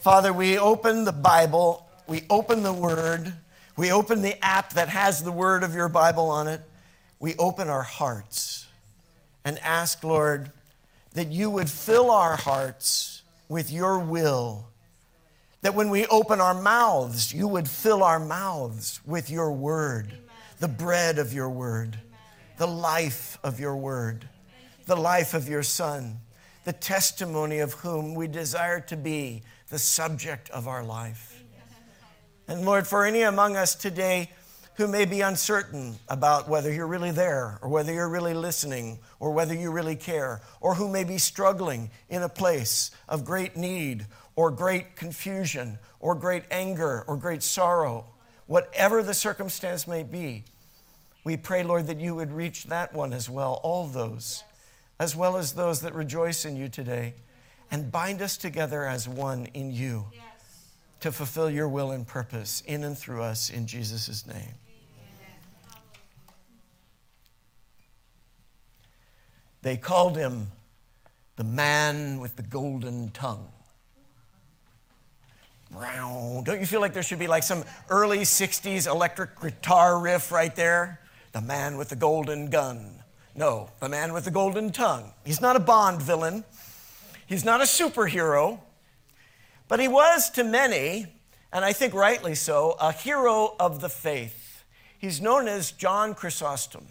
Father, we open the Bible, we open the Word, we open the app that has the Word of your Bible on it. We open our hearts and ask, Lord, that you would fill our hearts with your will. That when we open our mouths, you would fill our mouths with your word, Amen. the bread of your word, Amen. the life of your word, the life of your Son, the testimony of whom we desire to be the subject of our life. And Lord, for any among us today who may be uncertain about whether you're really there or whether you're really listening or whether you really care, or who may be struggling in a place of great need or great confusion or great anger or great sorrow, whatever the circumstance may be, we pray, Lord, that you would reach that one as well, all those, as well as those that rejoice in you today, and bind us together as one in you to fulfill your will and purpose in and through us in Jesus' name. They called him the man with the golden tongue. Don't you feel like there should be like some early 60s electric guitar riff right there? The man with the golden gun. No, the man with the golden tongue. He's not a Bond villain, he's not a superhero, but he was to many, and I think rightly so, a hero of the faith. He's known as John Chrysostom.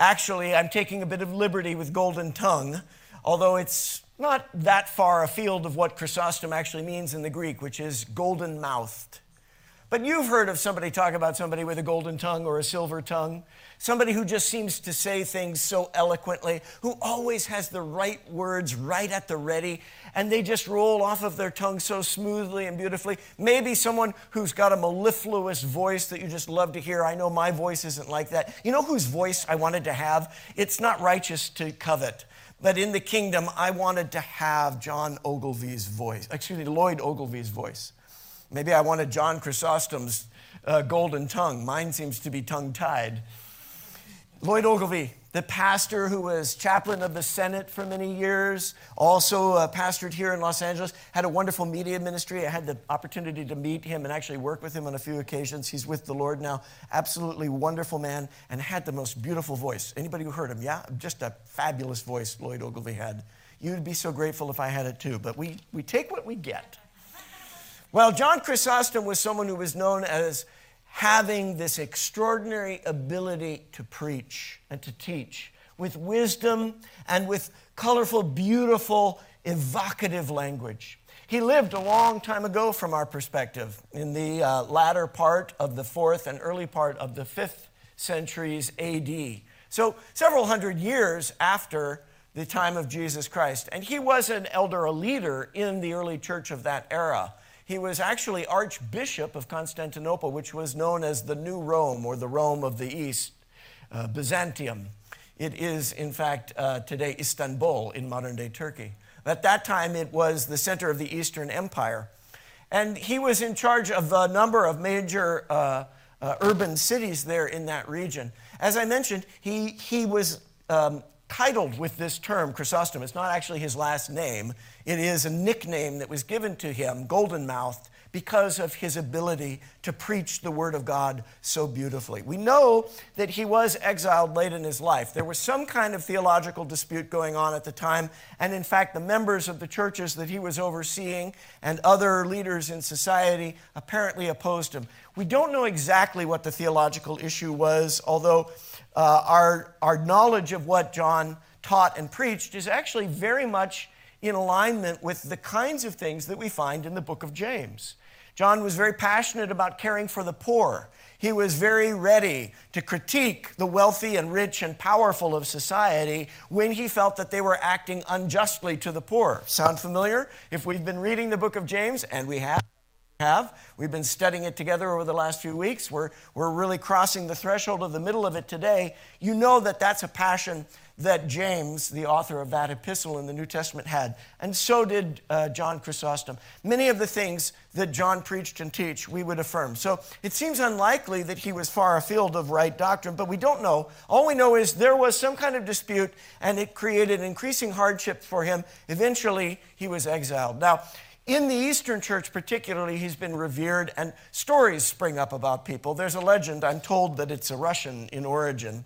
Actually, I'm taking a bit of liberty with golden tongue, although it's not that far afield of what Chrysostom actually means in the Greek, which is golden mouthed. But you've heard of somebody talk about somebody with a golden tongue or a silver tongue, somebody who just seems to say things so eloquently, who always has the right words right at the ready, and they just roll off of their tongue so smoothly and beautifully. Maybe someone who's got a mellifluous voice that you just love to hear. I know my voice isn't like that. You know whose voice I wanted to have? It's not righteous to covet. But in the kingdom, I wanted to have John Ogilvie's voice, excuse me, Lloyd Ogilvie's voice. Maybe I wanted John Chrysostom's uh, golden tongue. Mine seems to be tongue tied. Lloyd Ogilvie, the pastor who was chaplain of the Senate for many years, also uh, pastored here in Los Angeles, had a wonderful media ministry. I had the opportunity to meet him and actually work with him on a few occasions. He's with the Lord now. Absolutely wonderful man and had the most beautiful voice. Anybody who heard him, yeah? Just a fabulous voice Lloyd Ogilvie had. You'd be so grateful if I had it too, but we, we take what we get. Well, John Chrysostom was someone who was known as having this extraordinary ability to preach and to teach with wisdom and with colorful, beautiful, evocative language. He lived a long time ago from our perspective, in the uh, latter part of the fourth and early part of the fifth centuries AD. So, several hundred years after the time of Jesus Christ. And he was an elder, a leader in the early church of that era. He was actually Archbishop of Constantinople, which was known as the New Rome or the Rome of the East, uh, Byzantium. It is, in fact, uh, today Istanbul in modern day Turkey. At that time, it was the center of the Eastern Empire. And he was in charge of a number of major uh, uh urban cities there in that region. As I mentioned, he, he was um, titled with this term, Chrysostom. It's not actually his last name, it is a nickname that was given to him, golden mouthed, because of his ability to preach the word of God so beautifully. We know that he was exiled late in his life. There was some kind of theological dispute going on at the time, and in fact, the members of the churches that he was overseeing and other leaders in society apparently opposed him. We don't know exactly what the theological issue was, although uh, our, our knowledge of what John taught and preached is actually very much in alignment with the kinds of things that we find in the book of James. John was very passionate about caring for the poor. He was very ready to critique the wealthy and rich and powerful of society when he felt that they were acting unjustly to the poor. Sound familiar? If we've been reading the book of James, and we have, have. We've been studying it together over the last few weeks. We're, we're really crossing the threshold of the middle of it today. You know that that's a passion that James, the author of that epistle in the New Testament, had. And so did uh, John Chrysostom. Many of the things that John preached and teach, we would affirm. So it seems unlikely that he was far afield of right doctrine, but we don't know. All we know is there was some kind of dispute, and it created increasing hardship for him. Eventually, he was exiled. Now, In the Eastern Church, particularly, he's been revered, and stories spring up about people. There's a legend, I'm told that it's a Russian in origin,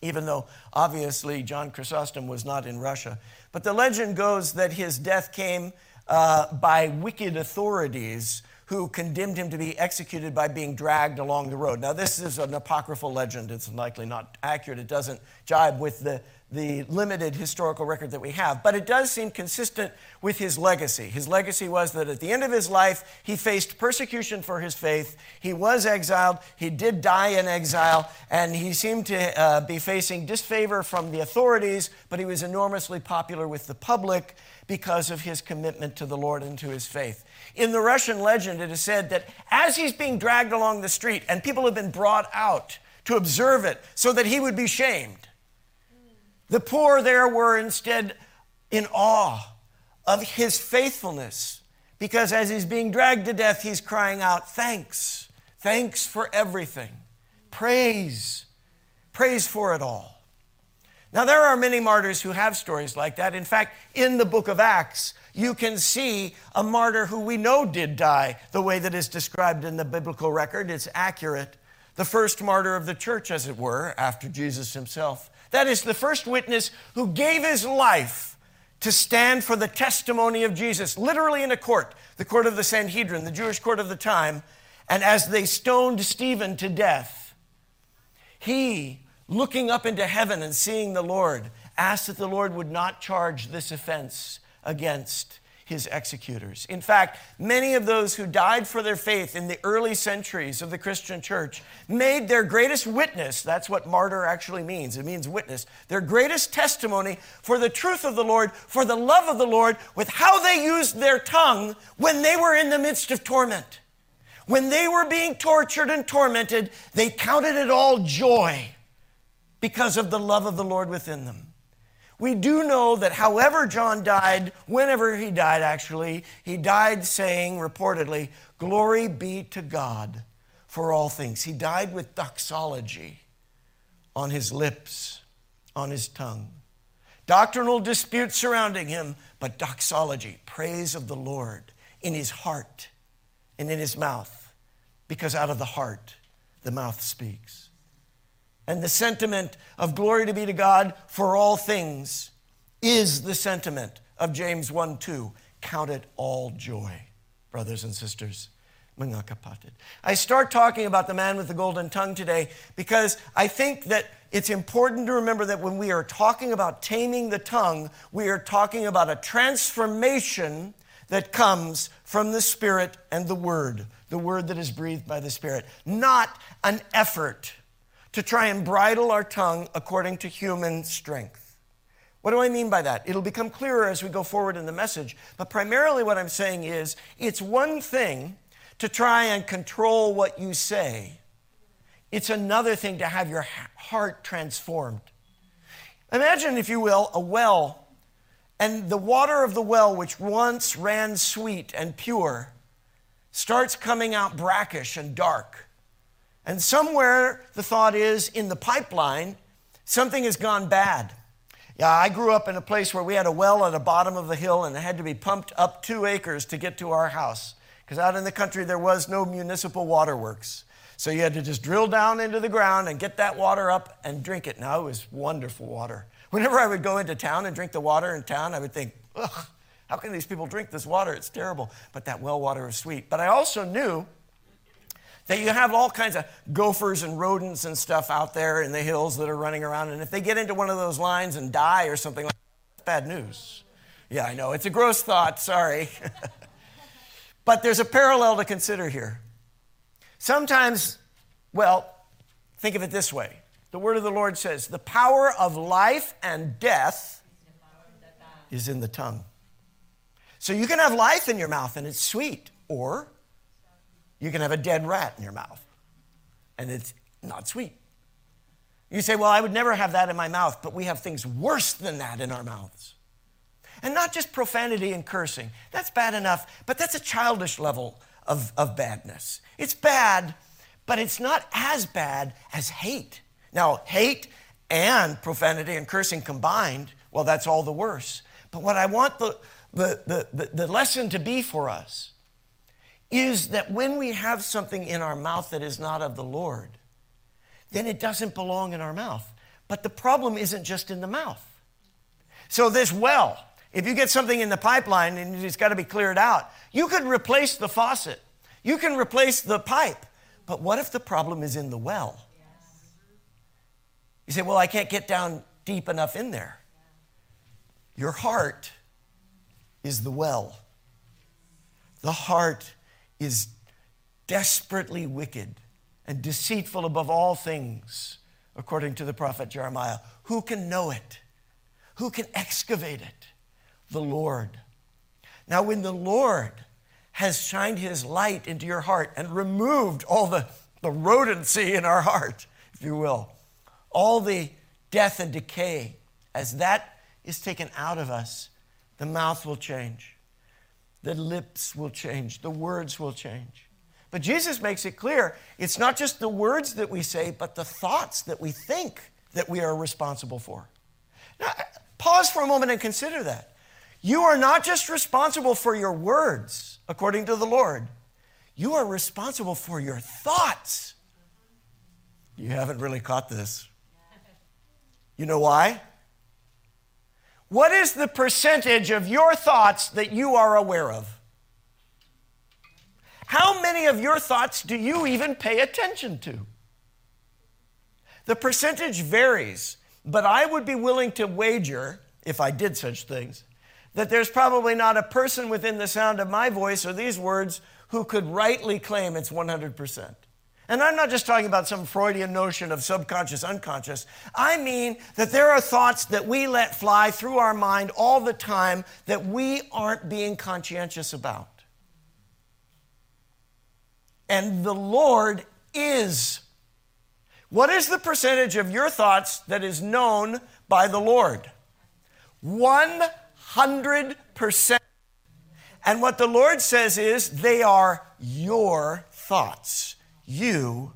even though obviously John Chrysostom was not in Russia. But the legend goes that his death came uh, by wicked authorities who condemned him to be executed by being dragged along the road. Now, this is an apocryphal legend. It's likely not accurate. It doesn't jibe with the, the limited historical record that we have, but it does seem consistent with his legacy. His legacy was that at the end of his life, he faced persecution for his faith. He was exiled. He did die in exile, and he seemed to uh, be facing disfavor from the authorities, but he was enormously popular with the public because of his commitment to the Lord and to his faith. In the Russian legend, it is said that as he's being dragged along the street and people have been brought out to observe it so that he would be shamed, the poor there were instead in awe of his faithfulness because as he's being dragged to death, he's crying out, Thanks, thanks for everything. Praise, praise for it all. Now, there are many martyrs who have stories like that. In fact, in the book of Acts, you can see a martyr who we know did die the way that is described in the biblical record. It's accurate. The first martyr of the church, as it were, after Jesus himself. That is the first witness who gave his life to stand for the testimony of Jesus, literally in a court, the court of the Sanhedrin, the Jewish court of the time. And as they stoned Stephen to death, he, looking up into heaven and seeing the Lord, asked that the Lord would not charge this offense against his executors. In fact, many of those who died for their faith in the early centuries of the Christian church made their greatest witness, that's what martyr actually means, it means witness, their greatest testimony for the truth of the Lord, for the love of the Lord, with how they used their tongue when they were in the midst of torment. When they were being tortured and tormented, they counted it all joy because of the love of the Lord within them we do know that however John died, whenever he died actually, he died saying reportedly, Glory be to God for all things. He died with doxology on his lips, on his tongue. Doctrinal disputes surrounding him, but doxology, praise of the Lord in his heart and in his mouth, because out of the heart the mouth speaks and the sentiment of glory to be to God for all things is the sentiment of James 1 2. Count it all joy, brothers and sisters. I start talking about the man with the golden tongue today because I think that it's important to remember that when we are talking about taming the tongue, we are talking about a transformation that comes from the Spirit and the Word, the Word that is breathed by the Spirit, not an effort to try and bridle our tongue according to human strength. What do I mean by that? It'll become clearer as we go forward in the message, but primarily what I'm saying is it's one thing to try and control what you say, it's another thing to have your heart transformed. Imagine, if you will, a well, and the water of the well, which once ran sweet and pure, starts coming out brackish and dark. And somewhere the thought is in the pipeline, something has gone bad. Yeah, I grew up in a place where we had a well at the bottom of the hill and it had to be pumped up two acres to get to our house. Because out in the country, there was no municipal waterworks. So you had to just drill down into the ground and get that water up and drink it. Now, it was wonderful water. Whenever I would go into town and drink the water in town, I would think, ugh, how can these people drink this water? It's terrible. But that well water was sweet. But I also knew that you have all kinds of gophers and rodents and stuff out there in the hills that are running around. And if they get into one of those lines and die or something like that, bad news. Yeah, I know. It's a gross thought. Sorry. but there's a parallel to consider here. Sometimes, well, think of it this way the word of the Lord says, the power of life and death is in the tongue. So you can have life in your mouth and it's sweet, or you can have a dead rat in your mouth, and it's not sweet. You say, Well, I would never have that in my mouth, but we have things worse than that in our mouths. And not just profanity and cursing. That's bad enough, but that's a childish level of, of badness. It's bad, but it's not as bad as hate. Now, hate and profanity and cursing combined, well, that's all the worse. But what I want the, the, the, the, the lesson to be for us is that when we have something in our mouth that is not of the Lord, then it doesn't belong in our mouth. But the problem isn't just in the mouth. So, this well, if you get something in the pipeline and it's got to be cleared out, you could replace the faucet, you can replace the pipe. But what if the problem is in the well? You say, well, I can't get down deep enough in there. Your heart is the well. The heart is desperately wicked and deceitful above all things, according to the prophet Jeremiah. Who can know it? Who can excavate it? The Lord. Now, when the Lord has shined his light into your heart and removed all the, the rodency in our heart, if you will, all the death and decay, as that is taken out of us, the mouth will change, the lips will change, the words will change. But Jesus makes it clear it's not just the words that we say, but the thoughts that we think that we are responsible for. Now, pause for a moment and consider that. You are not just responsible for your words, according to the Lord, you are responsible for your thoughts. You haven't really caught this. You know why? What is the percentage of your thoughts that you are aware of? How many of your thoughts do you even pay attention to? The percentage varies, but I would be willing to wager, if I did such things, that there's probably not a person within the sound of my voice or these words who could rightly claim it's 100%. And I'm not just talking about some Freudian notion of subconscious, unconscious. I mean that there are thoughts that we let fly through our mind all the time that we aren't being conscientious about. And the Lord is. What is the percentage of your thoughts that is known by the Lord? 100%. And what the Lord says is they are your thoughts. You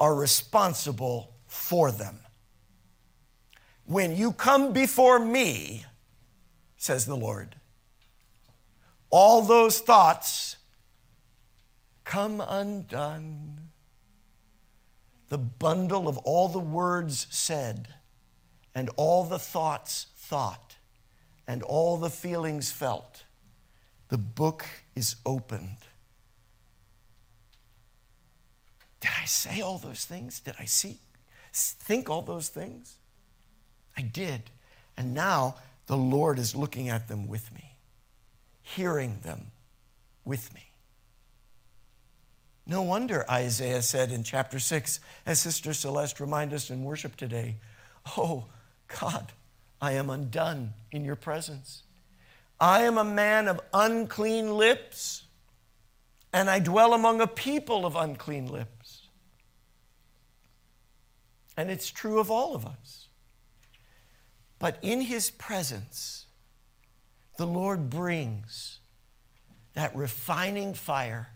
are responsible for them. When you come before me, says the Lord, all those thoughts come undone. The bundle of all the words said, and all the thoughts thought, and all the feelings felt. The book is opened. Did I say all those things? Did I see, think all those things? I did. And now the Lord is looking at them with me, hearing them with me. No wonder Isaiah said in chapter 6, as Sister Celeste reminded us in worship today, Oh, God, I am undone in your presence. I am a man of unclean lips, and I dwell among a people of unclean lips. And it's true of all of us. But in his presence, the Lord brings that refining fire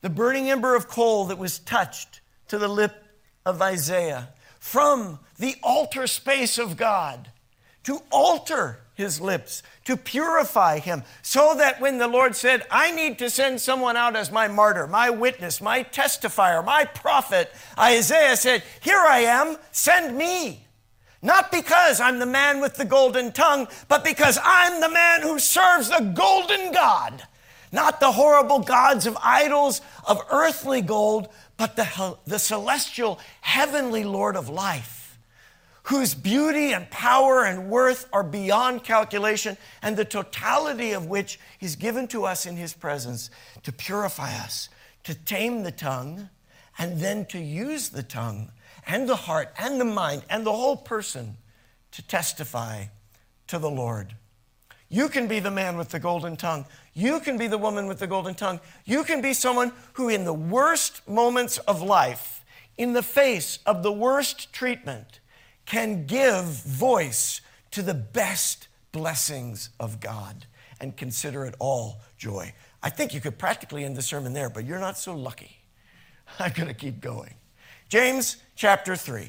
the burning ember of coal that was touched to the lip of Isaiah from the altar space of God to alter his lips, to purify him, so that when the Lord said, I need to send someone out as my martyr, my witness, my testifier, my prophet, Isaiah said, Here I am, send me. Not because I'm the man with the golden tongue, but because I'm the man who serves the golden God not the horrible gods of idols of earthly gold, but the, the celestial, heavenly Lord of life, whose beauty and power and worth are beyond calculation, and the totality of which is given to us in his presence to purify us, to tame the tongue, and then to use the tongue and the heart and the mind and the whole person to testify to the Lord. You can be the man with the golden tongue. You can be the woman with the golden tongue. You can be someone who, in the worst moments of life, in the face of the worst treatment, can give voice to the best blessings of God and consider it all joy. I think you could practically end the sermon there, but you're not so lucky. I'm going to keep going. James chapter 3.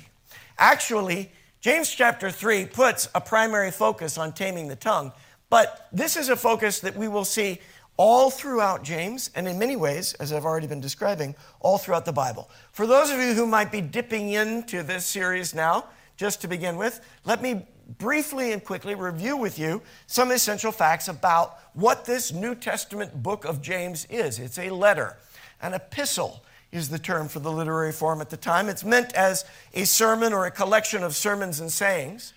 Actually, James chapter 3 puts a primary focus on taming the tongue, But this is a focus that we will see all throughout James, and in many ways, as I've already been describing, all throughout the Bible. For those of you who might be dipping into this series now, just to begin with, let me briefly and quickly review with you some essential facts about what this New Testament book of James is. It's a letter, an epistle is the term for the literary form at the time. It's meant as a sermon or a collection of sermons and sayings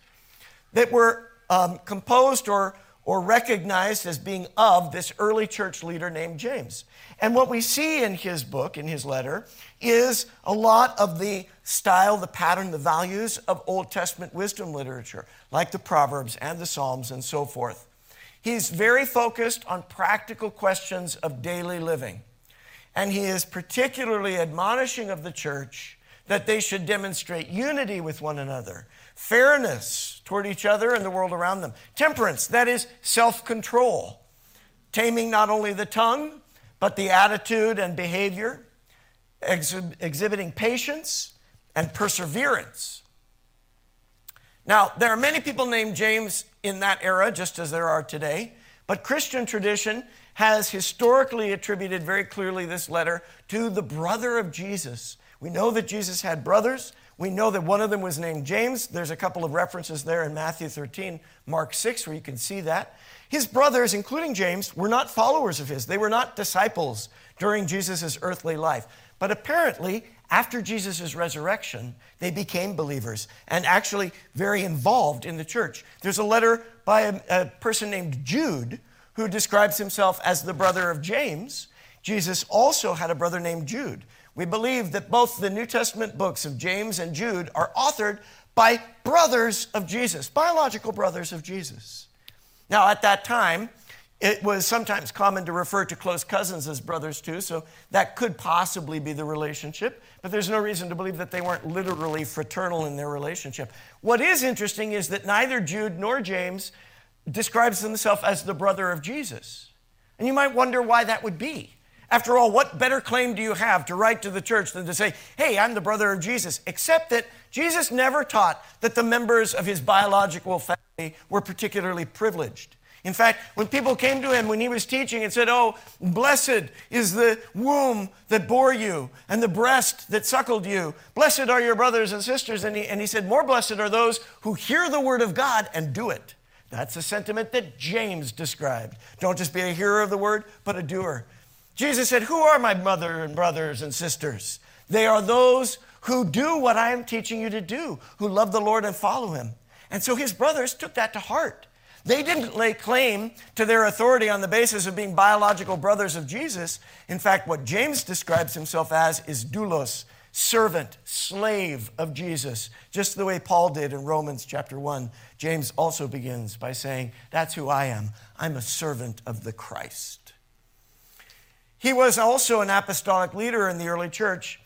that were um, composed or or recognized as being of this early church leader named James. And what we see in his book, in his letter, is a lot of the style, the pattern, the values of Old Testament wisdom literature, like the Proverbs and the Psalms and so forth. He's very focused on practical questions of daily living. And he is particularly admonishing of the church that they should demonstrate unity with one another, fairness toward each other and the world around them, temperance, that is self control, taming not only the tongue, but the attitude and behavior, exhibiting patience and perseverance. Now, there are many people named James in that era, just as there are today, but Christian tradition has historically attributed very clearly this letter to the brother of Jesus. We know that Jesus had brothers. We know that one of them was named James. There's a couple of references there in Matthew 13, Mark 6, where you can see that. His brothers, including James, were not followers of his. They were not disciples during Jesus' earthly life. But apparently, after Jesus' resurrection, they became believers and actually very involved in the church. There's a letter by a, a person named Jude who describes himself as the brother of James. Jesus also had a brother named Jude. We believe that both the New Testament books of James and Jude are authored by brothers of Jesus, biological brothers of Jesus. Now, at that time, it was sometimes common to refer to close cousins as brothers too, so that could possibly be the relationship, but there's no reason to believe that they weren't literally fraternal in their relationship. What is interesting is that neither Jude nor James describes himself as the brother of Jesus. And you might wonder why that would be. After all, what better claim do you have to write to the church than to say, hey, I'm the brother of Jesus? Except that Jesus never taught that the members of his biological family were particularly privileged. In fact, when people came to him when he was teaching and said, Oh, blessed is the womb that bore you and the breast that suckled you, blessed are your brothers and sisters. And he, and he said, More blessed are those who hear the word of God and do it. That's a sentiment that James described. Don't just be a hearer of the word, but a doer. Jesus said, Who are my mother and brothers and sisters? They are those who do what I am teaching you to do, who love the Lord and follow him. And so his brothers took that to heart. They didn't lay claim to their authority on the basis of being biological brothers of Jesus. In fact, what James describes himself as is doulos, servant, slave of Jesus, just the way Paul did in Romans chapter 1. James also begins by saying, That's who I am. I'm a servant of the Christ. He was also an apostolic leader in the early church.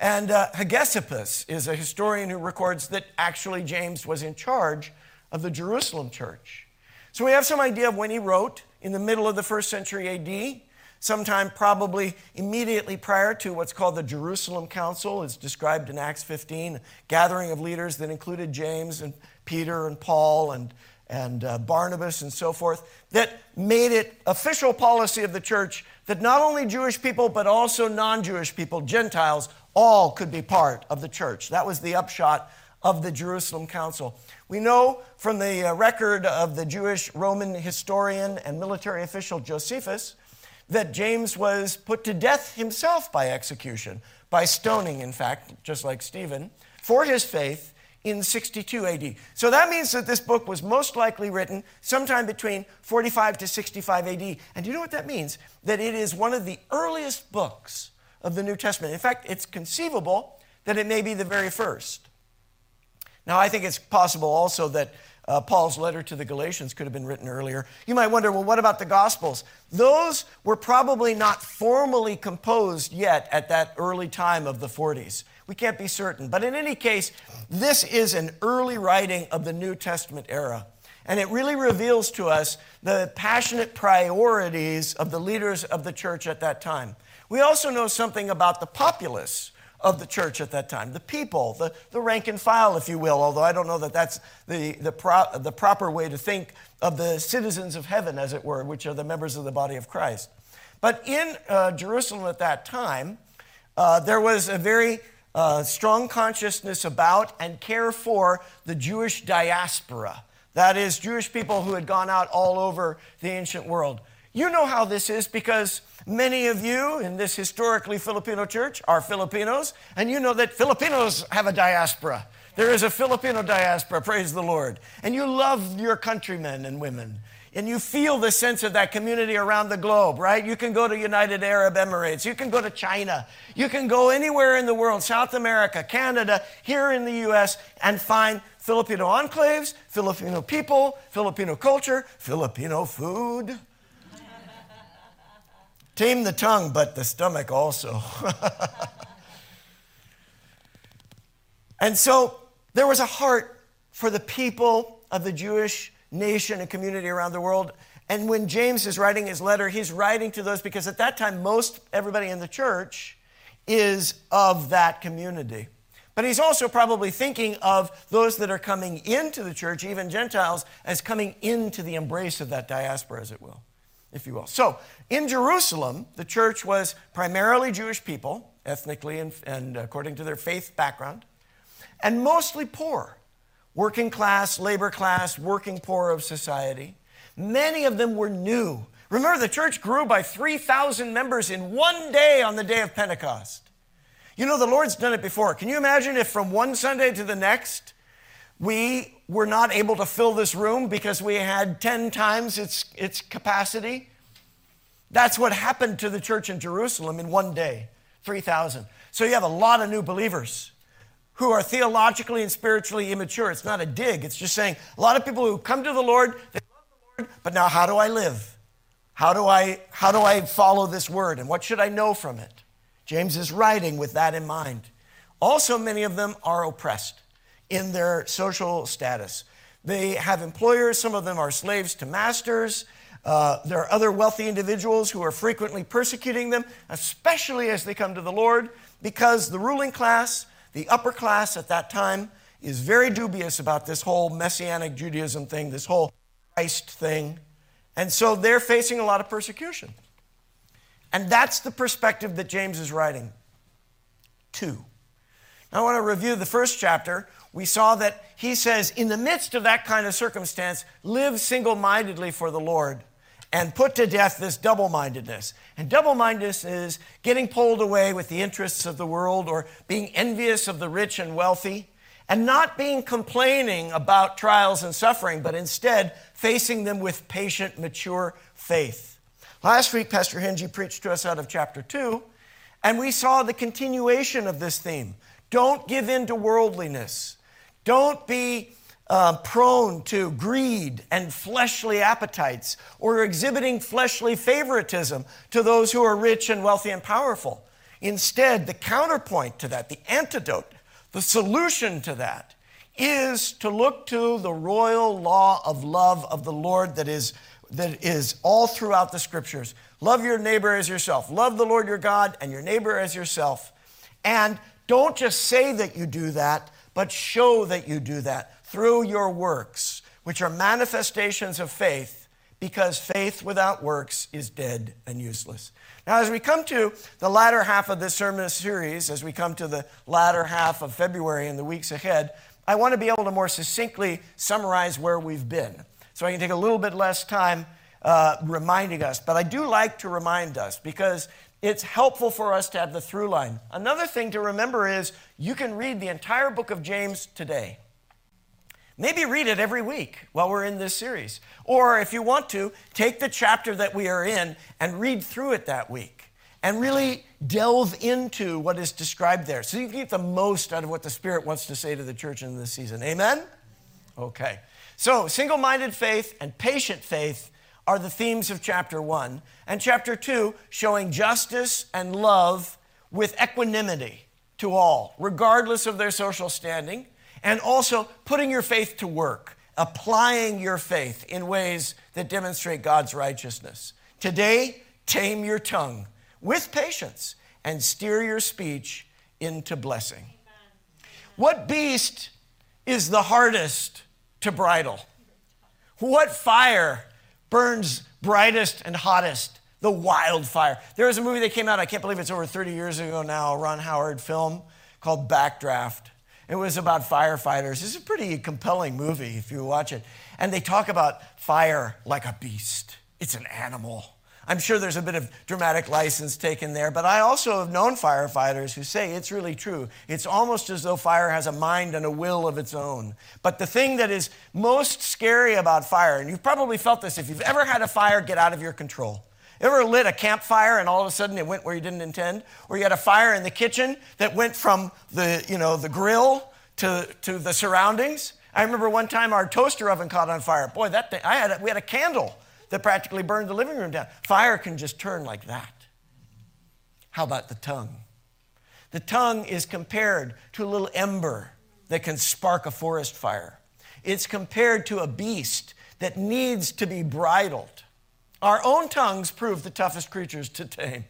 And uh, Hegesippus is a historian who records that actually James was in charge of the Jerusalem church. So we have some idea of when he wrote in the middle of the first century AD sometime probably immediately prior to what's called the Jerusalem Council. It's described in Acts 15, a gathering of leaders that included James and Peter and Paul and, and uh, Barnabas and so forth, that made it official policy of the church that not only Jewish people, but also non Jewish people, Gentiles, all could be part of the church. That was the upshot of the Jerusalem Council. We know from the uh, record of the Jewish Roman historian and military official Josephus that James was put to death himself by execution, by stoning, in fact, just like Stephen, for his faith in 62 AD. So that means that this book was most likely written sometime between 45 to 65 AD. And you know what that means? That it is one of the earliest books of the New Testament. In fact, it's conceivable that it may be the very first. Now, I think it's possible also that uh, Paul's letter to the Galatians could have been written earlier. You might wonder, well, what about the Gospels? Those were probably not formally composed yet at that early time of the 40s. We can't be certain. But in any case, this is an early writing of the New Testament era. And it really reveals to us the passionate priorities of the leaders of the church at that time. We also know something about the populace of the church at that time, the people, the, the rank and file, if you will, although I don't know that that's the, the, pro, the proper way to think of the citizens of heaven, as it were, which are the members of the body of Christ. But in uh, Jerusalem at that time, uh, there was a very uh, strong consciousness about and care for the Jewish diaspora. That is, Jewish people who had gone out all over the ancient world. You know how this is because many of you in this historically Filipino church are Filipinos, and you know that Filipinos have a diaspora. There is a Filipino diaspora, praise the Lord. And you love your countrymen and women. And you feel the sense of that community around the globe, right? You can go to United Arab Emirates. You can go to China. You can go anywhere in the world, South America, Canada, here in the U.S., and find Filipino enclaves, Filipino people, Filipino culture, Filipino food. Tame the tongue, but the stomach also. and so there was a heart for the people of the Jewish nation and community around the world. And when James is writing his letter, he's writing to those because at that time, most everybody in the church is of that community. But he's also probably thinking of those that are coming into the church, even Gentiles, as coming into the embrace of that diaspora, as it will if you will. So, in Jerusalem, the church was primarily Jewish people, ethnically and, and according to their faith background, and mostly poor, working class, labor class, working poor of society. Many of them were new. Remember, the church grew by 3,000 members in one day on the day of Pentecost. You know, the Lord's done it before. Can you imagine if from one Sunday to the next, we were not able to fill this room because we had 10 times its, its capacity. That's what happened to the church in Jerusalem in one day 3,000. So you have a lot of new believers who are theologically and spiritually immature. It's not a dig, it's just saying a lot of people who come to the Lord, they love the Lord, but now how do I live? How do I, how do I follow this word? And what should I know from it? James is writing with that in mind. Also, many of them are oppressed in their social status. They have employers, some of them are slaves to masters. Uh, there are other wealthy individuals who are frequently persecuting them, especially as they come to the Lord, because the ruling class, the upper class at that time, is very dubious about this whole Messianic Judaism thing, this whole Christ thing. And so they're facing a lot of persecution. And that's the perspective that James is writing to. Now, I want to review the first chapter we saw that he says, in the midst of that kind of circumstance, live single mindedly for the Lord and put to death this double mindedness. And double mindedness is getting pulled away with the interests of the world or being envious of the rich and wealthy and not being complaining about trials and suffering, but instead facing them with patient, mature faith. Last week, Pastor Henji preached to us out of chapter 2, and we saw the continuation of this theme. Don't give in to worldliness. Don't be uh, prone to greed and fleshly appetites or exhibiting fleshly favoritism to those who are rich and wealthy and powerful. Instead, the counterpoint to that, the antidote, the solution to that, is to look to the royal law of love of the Lord that is, that is all throughout the scriptures. Love your neighbor as yourself. Love the Lord your God and your neighbor as yourself. And don't just say that you do that, but show that you do that through your works, which are manifestations of faith, because faith without works is dead and useless. Now, as we come to the latter half of this sermon series, as we come to the latter half of February and the weeks ahead, I want to be able to more succinctly summarize where we've been. So I can take a little bit less time uh, reminding us. But I do like to remind us because it's helpful for us to have the through line. Another thing to remember is you can read the entire book of James today. Maybe read it every week while we're in this series. Or if you want to, take the chapter that we are in and read through it that week and really delve into what is described there so you can get the most out of what the Spirit wants to say to the church in this season. Amen? Okay. So, single minded faith and patient faith are the themes of chapter one, and chapter two, showing justice and love with equanimity to all, regardless of their social standing, and also putting your faith to work, applying your faith in ways that demonstrate God's righteousness. Today, tame your tongue with patience and steer your speech into blessing. What beast is the hardest to bridle? What fire burns brightest and hottest? The wildfire. There was a movie that came out, I can't believe it's over 30 years ago now, a Ron Howard film called Backdraft. It was about firefighters. It's a pretty compelling movie if you watch it. And they talk about fire like a beast, it's an animal. I'm sure there's a bit of dramatic license taken there, but I also have known firefighters who say it's really true. It's almost as though fire has a mind and a will of its own. But the thing that is most scary about fire, and you've probably felt this if you've ever had a fire get out of your control. Ever lit a campfire and all of a sudden it went where you didn't intend? Or you had a fire in the kitchen that went from the, you know, the grill to, to the surroundings? I remember one time our toaster oven caught on fire. Boy, that thing, I had a, we had a candle that practically burned the living room down. Fire can just turn like that. How about the tongue? The tongue is compared to a little ember that can spark a forest fire. It's compared to a beast that needs to be bridled. Our own tongues prove the toughest creatures to tame.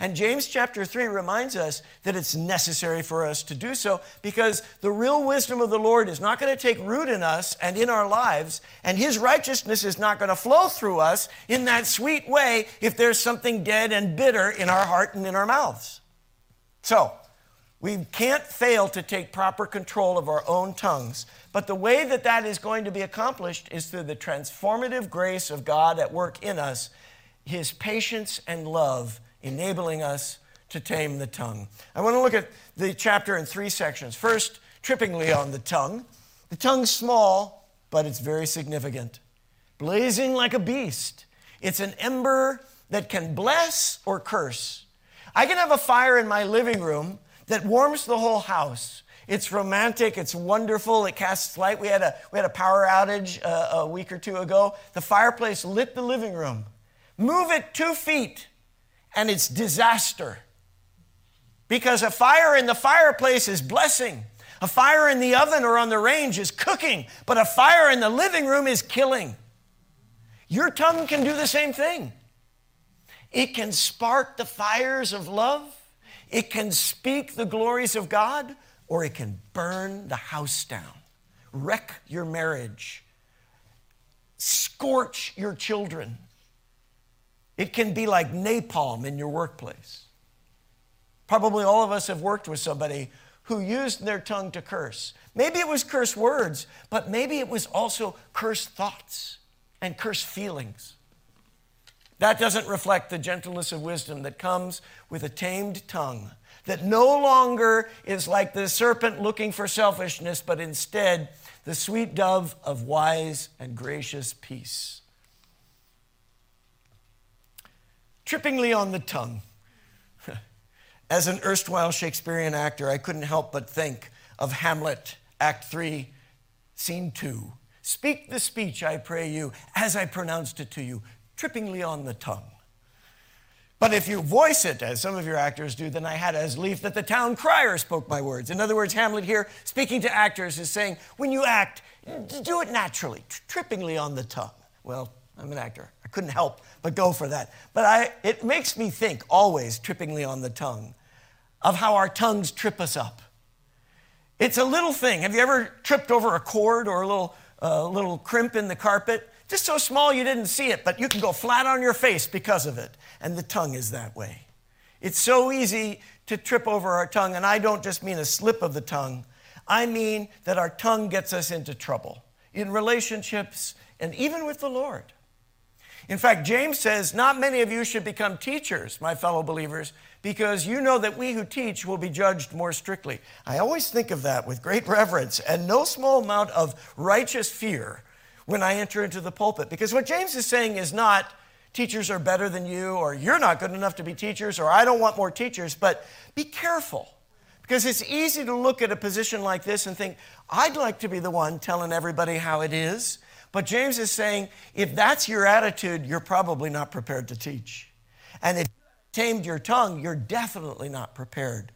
And James chapter 3 reminds us that it's necessary for us to do so because the real wisdom of the Lord is not going to take root in us and in our lives, and his righteousness is not going to flow through us in that sweet way if there's something dead and bitter in our heart and in our mouths. So, we can't fail to take proper control of our own tongues. But the way that that is going to be accomplished is through the transformative grace of God at work in us, His patience and love enabling us to tame the tongue. I want to look at the chapter in three sections. First, trippingly on the tongue. The tongue's small, but it's very significant. Blazing like a beast. It's an ember that can bless or curse. I can have a fire in my living room that warms the whole house. It's romantic, it's wonderful, it casts light. We had a, we had a power outage uh, a week or two ago. The fireplace lit the living room. Move it two feet, and it's disaster. Because a fire in the fireplace is blessing. A fire in the oven or on the range is cooking, but a fire in the living room is killing. Your tongue can do the same thing. It can spark the fires of love it can speak the glories of God, or it can burn the house down, wreck your marriage, scorch your children. It can be like napalm in your workplace. Probably all of us have worked with somebody who used their tongue to curse. Maybe it was curse words, but maybe it was also curse thoughts and curse feelings. That doesn't reflect the gentleness of wisdom that comes with a tamed tongue, that no longer is like the serpent looking for selfishness, but instead the sweet dove of wise and gracious peace. Trippingly on the tongue. As an erstwhile Shakespearean actor, I couldn't help but think of Hamlet, Act 3, Scene 2. Speak the speech, I pray you, as I pronounced it to you trippingly on the tongue. But if you voice it, as some of your actors do, then I had as lief that the town crier spoke my words. In other words, Hamlet here, speaking to actors, is saying, when you act, do it naturally, trippingly on the tongue. Well, I'm an actor. Couldn't help but go for that. But I, it makes me think, always trippingly on the tongue, of how our tongues trip us up. It's a little thing. Have you ever tripped over a cord or a little, uh, little crimp in the carpet? Just so small you didn't see it, but you can go flat on your face because of it. And the tongue is that way. It's so easy to trip over our tongue, and I don't just mean a slip of the tongue. I mean that our tongue gets us into trouble in relationships and even with the Lord. In fact, James says, Not many of you should become teachers, my fellow believers, because you know that we who teach will be judged more strictly. I always think of that with great reverence and no small amount of righteous fear when I enter into the pulpit. Because what James is saying is not teachers are better than you, or you're not good enough to be teachers, or I don't want more teachers, but be careful. Because it's easy to look at a position like this and think, I'd like to be the one telling everybody how it is. But James is saying, if that's your attitude, you're probably not prepared to teach. And if you tamed your tongue, you're definitely not prepared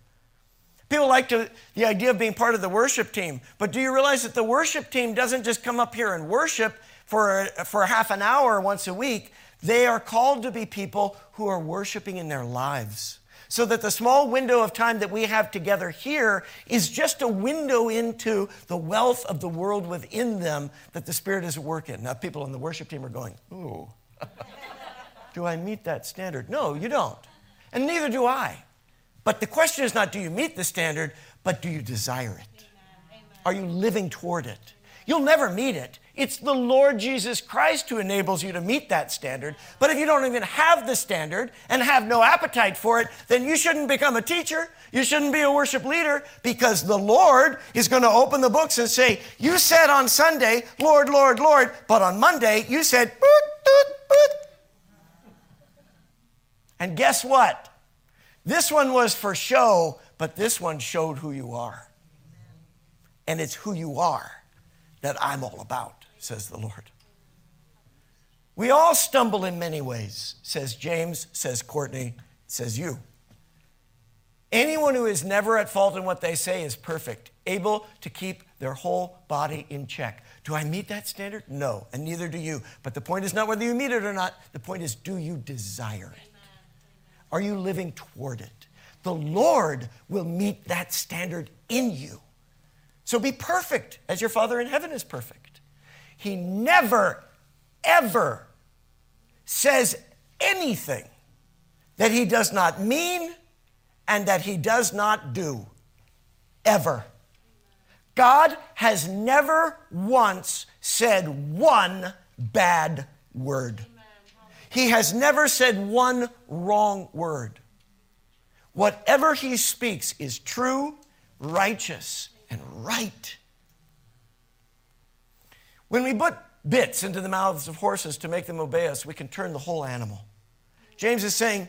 People like to, the idea of being part of the worship team, but do you realize that the worship team doesn't just come up here and worship for, for half an hour once a week? They are called to be people who are worshiping in their lives. So that the small window of time that we have together here is just a window into the wealth of the world within them that the Spirit is at work in. Now, people on the worship team are going, Ooh, do I meet that standard? No, you don't. And neither do I. But the question is not do you meet the standard, but do you desire it? Amen. Are you living toward it? You'll never meet it. It's the Lord Jesus Christ who enables you to meet that standard. But if you don't even have the standard and have no appetite for it, then you shouldn't become a teacher. You shouldn't be a worship leader because the Lord is going to open the books and say, You said on Sunday, Lord, Lord, Lord, but on Monday you said, boot, boot, boot. And guess what? This one was for show, but this one showed who you are. And it's who you are that I'm all about, says the Lord. We all stumble in many ways, says James, says Courtney, says you. Anyone who is never at fault in what they say is perfect, able to keep their whole body in check. Do I meet that standard? No, and neither do you. But the point is not whether you meet it or not. The point is, do you desire it? Are you living toward it? The Lord will meet that standard in you. So be perfect as your Father in heaven is perfect. He never, ever says anything that he does not mean and that he does not do. Ever. God has never once said one bad word. He has never said one wrong word. Whatever he speaks is true, righteous, and right. When we put bits into the mouths of horses to make them obey us, we can turn the whole animal. James is saying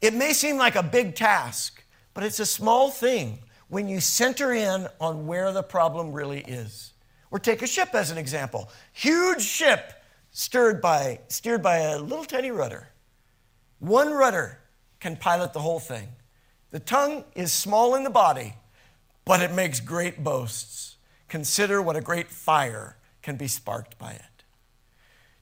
it may seem like a big task, but it's a small thing when you center in on where the problem really is. Or take a ship as an example. Huge ship stirred by, steered by a little tiny rudder. One rudder can pilot the whole thing. The tongue is small in the body, but it makes great boasts. Consider what a great fire can be sparked by it.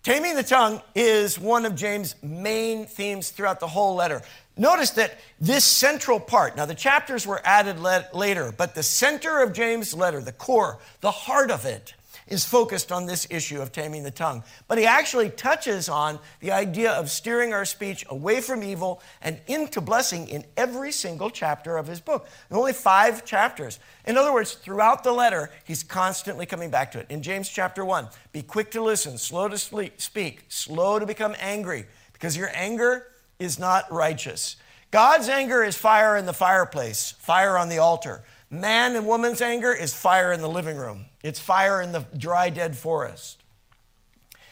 Taming the tongue is one of James' main themes throughout the whole letter. Notice that this central part, now the chapters were added later, but the center of James' letter, the core, the heart of it, is focused on this issue of taming the tongue. But he actually touches on the idea of steering our speech away from evil and into blessing in every single chapter of his book. There only five chapters. In other words, throughout the letter, he's constantly coming back to it. In James chapter 1, be quick to listen, slow to speak, slow to become angry, because your anger is not righteous. God's anger is fire in the fireplace, fire on the altar. Man and woman's anger is fire in the living room, it's fire in the dry, dead forest.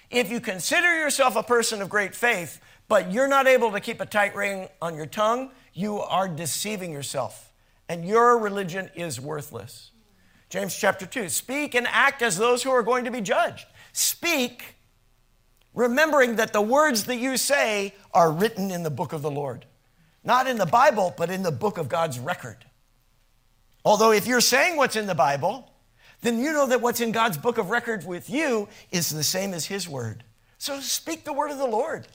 If you consider yourself a person of great faith, but you're not able to keep a tight rein on your tongue, you are deceiving yourself, and your religion is worthless. James chapter 2 Speak and act as those who are going to be judged. Speak, remembering that the words that you say are written in the book of the Lord. Not in the Bible, but in the book of God's record. Although, if you're saying what's in the Bible, then you know that what's in God's book of record with you is the same as His word. So speak the word of the Lord.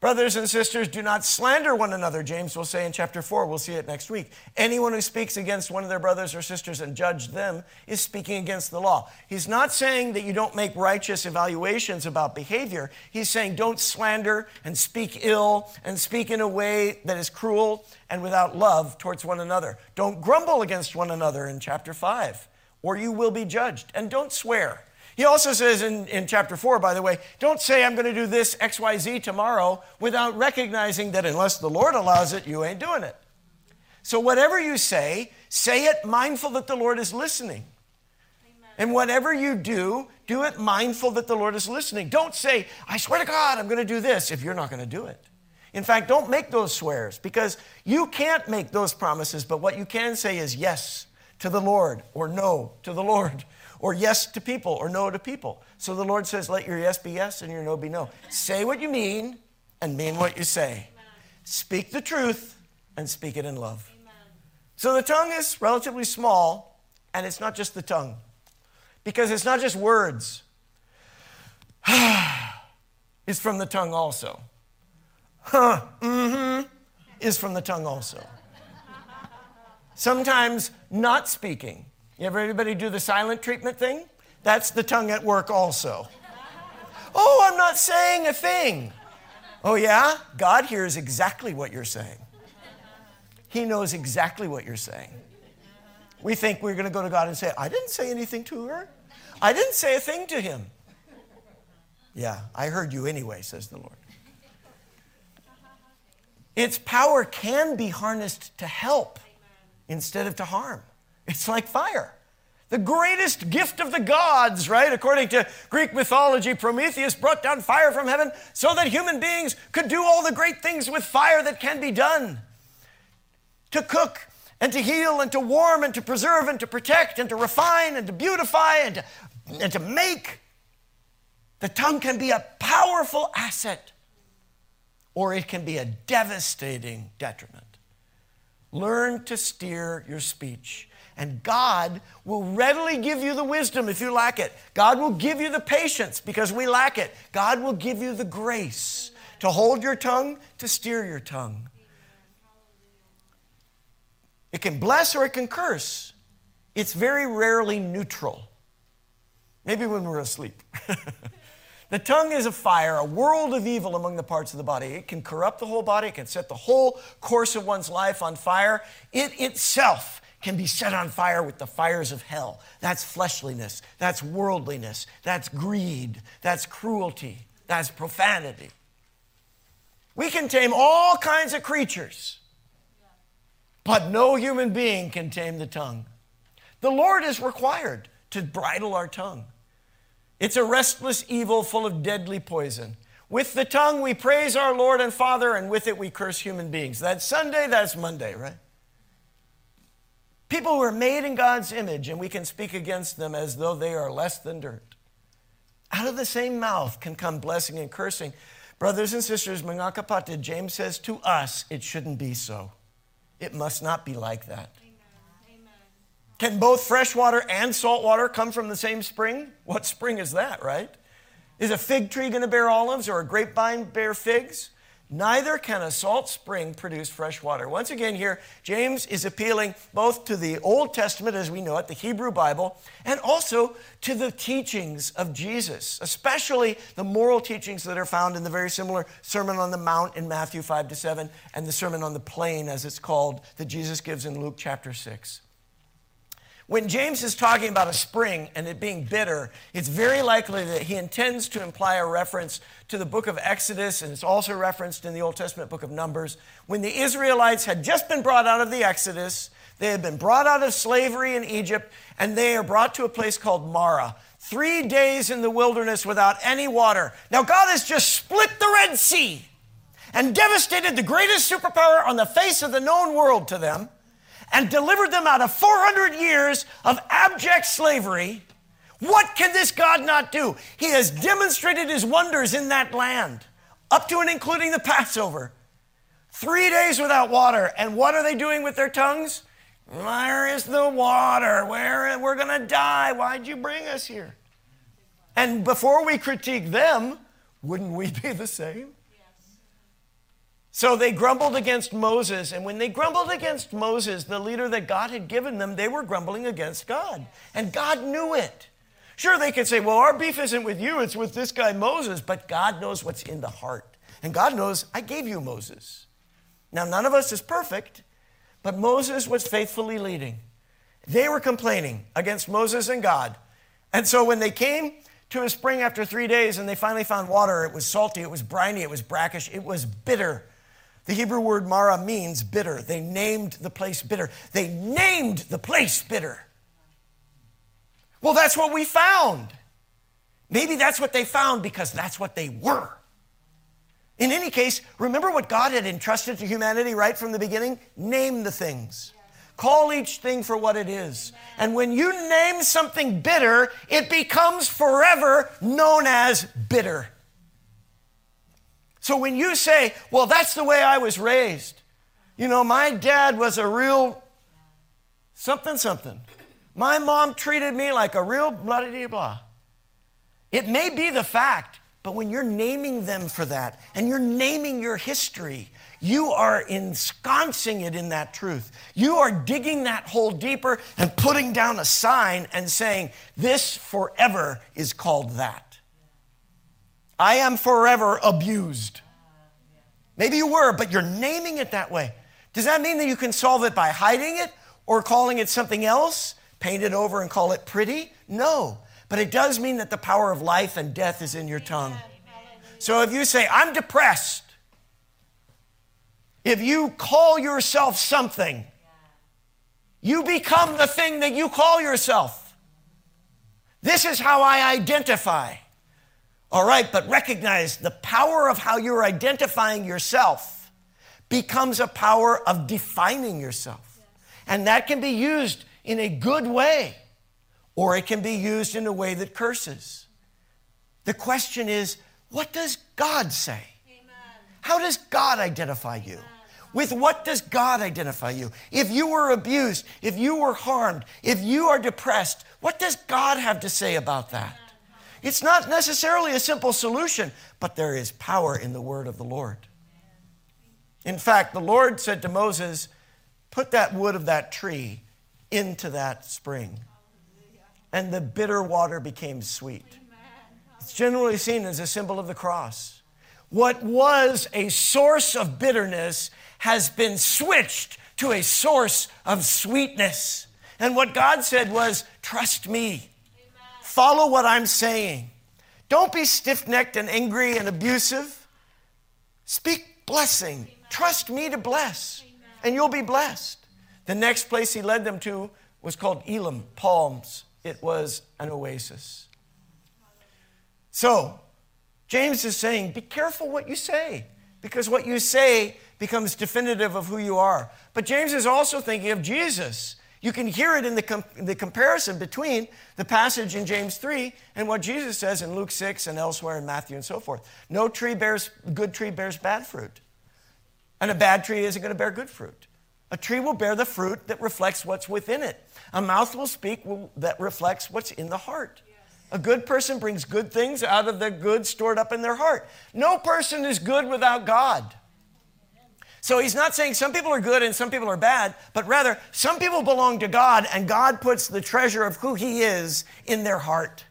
Brothers and sisters, do not slander one another, James will say in chapter 4. We'll see it next week. Anyone who speaks against one of their brothers or sisters and judge them is speaking against the law. He's not saying that you don't make righteous evaluations about behavior. He's saying don't slander and speak ill and speak in a way that is cruel and without love towards one another. Don't grumble against one another in chapter 5, or you will be judged. And don't swear. He also says in, in chapter 4, by the way, don't say I'm going to do this XYZ tomorrow without recognizing that unless the Lord allows it, you ain't doing it. So whatever you say, say it mindful that the Lord is listening. Amen. And whatever you do, do it mindful that the Lord is listening. Don't say, I swear to God, I'm going to do this if you're not going to do it. In fact, don't make those swears because you can't make those promises, but what you can say is yes to the Lord or no to the Lord or yes to people or no to people. So the Lord says, let your yes be yes and your no be no. Say what you mean and mean what you say. Amen. Speak the truth and speak it in love. Amen. So the tongue is relatively small, and it's not just the tongue, because it's not just words, is from the tongue also. Huh, mm hmm. is from the tongue also. Sometimes not speaking. You ever anybody do the silent treatment thing? That's the tongue at work also. Oh, I'm not saying a thing. Oh, yeah? God hears exactly what you're saying. He knows exactly what you're saying. We think we're going to go to God and say, I didn't say anything to her. I didn't say a thing to him. Yeah, I heard you anyway, says the Lord. Its power can be harnessed to help instead of to harm. It's like fire. The greatest gift of the gods, right? According to Greek mythology, Prometheus brought down fire from heaven so that human beings could do all the great things with fire that can be done to cook and to heal and to warm and to preserve and to protect and to refine and to beautify and to, and to make. The tongue can be a powerful asset or it can be a devastating detriment. Learn to steer your speech. And God will readily give you the wisdom if you lack it. God will give you the patience because we lack it. God will give you the grace to hold your tongue, to steer your tongue. It can bless or it can curse. It's very rarely neutral. Maybe when we're asleep. the tongue is a fire, a world of evil among the parts of the body. It can corrupt the whole body, it can set the whole course of one's life on fire. It itself can be set on fire with the fires of hell. That's fleshliness, that's worldliness, that's greed, that's cruelty, that's profanity. We can tame all kinds of creatures but no human being can tame the tongue. The Lord is required to bridle our tongue. It's a restless evil full of deadly poison. With the tongue, we praise our Lord and Father, and with it, we curse human beings. That's Sunday, that's Monday, right? People who are made in God's image, and we can speak against them as though they are less than dirt. Out of the same mouth can come blessing and cursing. Brothers and sisters, mga kapatid, James says to us, it shouldn't be so. It must not be like that. Can both fresh water and salt water come from the same spring? What spring is that, right? Is a fig tree going to bear olives or a grapevine bear figs? Neither can a salt spring produce fresh water. Once again, here, James is appealing both to the Old Testament as we know it, the Hebrew Bible, and also to the teachings of Jesus, especially the moral teachings that are found in the very similar Sermon on the Mount in Matthew 5 to 7 and the Sermon on the Plain, as it's called, that Jesus gives in Luke chapter 6. When James is talking about a spring and it being bitter, it's very likely that he intends to imply a reference to the book of Exodus, and it's also referenced in the Old Testament book of Numbers. When the Israelites had just been brought out of the Exodus, they had been brought out of slavery in Egypt, and they are brought to a place called Mara. Three days in the wilderness without any water. Now, God has just split the Red Sea and devastated the greatest superpower on the face of the known world to them and delivered them out of 400 years of abject slavery, what can this God not do? He has demonstrated his wonders in that land, up to and including the Passover. Three days without water. And what are they doing with their tongues? Where is the water? Where we're going to die. Why'd you bring us here? And before we critique them, wouldn't we be the same? So they grumbled against Moses, and when they grumbled against Moses, the leader that God had given them, they were grumbling against God. And God knew it. Sure, they could say, well, our beef isn't with you, it's with this guy Moses, but God knows what's in the heart. And God knows, I gave you Moses. Now, none of us is perfect, but Moses was faithfully leading. They were complaining against Moses and God. And so when they came to a spring after three days and they finally found water, it was salty, it was briny, it was brackish, it was bitter. The Hebrew word Mara means bitter. They named the place bitter. They named the place bitter. Well, that's what we found. Maybe that's what they found because that's what they were. In any case, remember what God had entrusted to humanity right from the beginning? Name the things. Call each thing for what it is. And when you name something bitter, it becomes forever known as bitter. So when you say, well, that's the way I was raised, you know, my dad was a real something something. My mom treated me like a real bloody blah. It may be the fact, but when you're naming them for that and you're naming your history, you are ensconcing it in that truth. You are digging that hole deeper and putting down a sign and saying, This forever is called that. I am forever abused. Maybe you were, but you're naming it that way. Does that mean that you can solve it by hiding it or calling it something else? Paint it over and call it pretty? No. But it does mean that the power of life and death is in your tongue. So if you say, I'm depressed, if you call yourself something, you become the thing that you call yourself. This is how I identify. All right, but recognize the power of how you're identifying yourself becomes a power of defining yourself. And that can be used in a good way, or it can be used in a way that curses. The question is, what does God say? How does God identify you? With what does God identify you? If you were abused, if you were harmed, if you are depressed, what does God have to say about that? It's not necessarily a simple solution, but there is power in the word of the Lord. In fact, the Lord said to Moses, Put that wood of that tree into that spring. And the bitter water became sweet. It's generally seen as a symbol of the cross. What was a source of bitterness has been switched to a source of sweetness. And what God said was, Trust me, follow what I'm saying. Don't be stiff necked and angry and abusive. Speak blessing. Trust me to bless, and you'll be blessed. The next place he led them to was called Elim, Palms. It was an oasis. So, James is saying, be careful what you say, because what you say becomes definitive of who you are. But James is also thinking of Jesus. You can hear it in the, com- the comparison between the passage in James 3 and what Jesus says in Luke 6 and elsewhere in Matthew and so forth. No tree bears, good tree bears bad fruit. And a bad tree isn't going to bear good fruit. A tree will bear the fruit that reflects what's within it. A mouth will speak that reflects what's in the heart. A good person brings good things out of the good stored up in their heart. No person is good without God. So he's not saying some people are good and some people are bad, but rather some people belong to God and God puts the treasure of who he is in their heart.